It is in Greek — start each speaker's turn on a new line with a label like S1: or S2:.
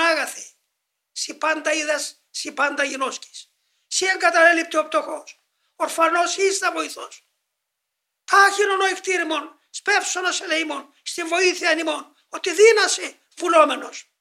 S1: ανάγαθε. σι πάντα είδας σι πάντα γινώσκεις. Σι εγκαταλέλειπτε ο πτωχός. Ορφανός ήστα βοηθός. Τάχινον ο εκτήρημον, σπεύσον ο στη βοήθεια ημών, ότι δύνασε βουλόμενος.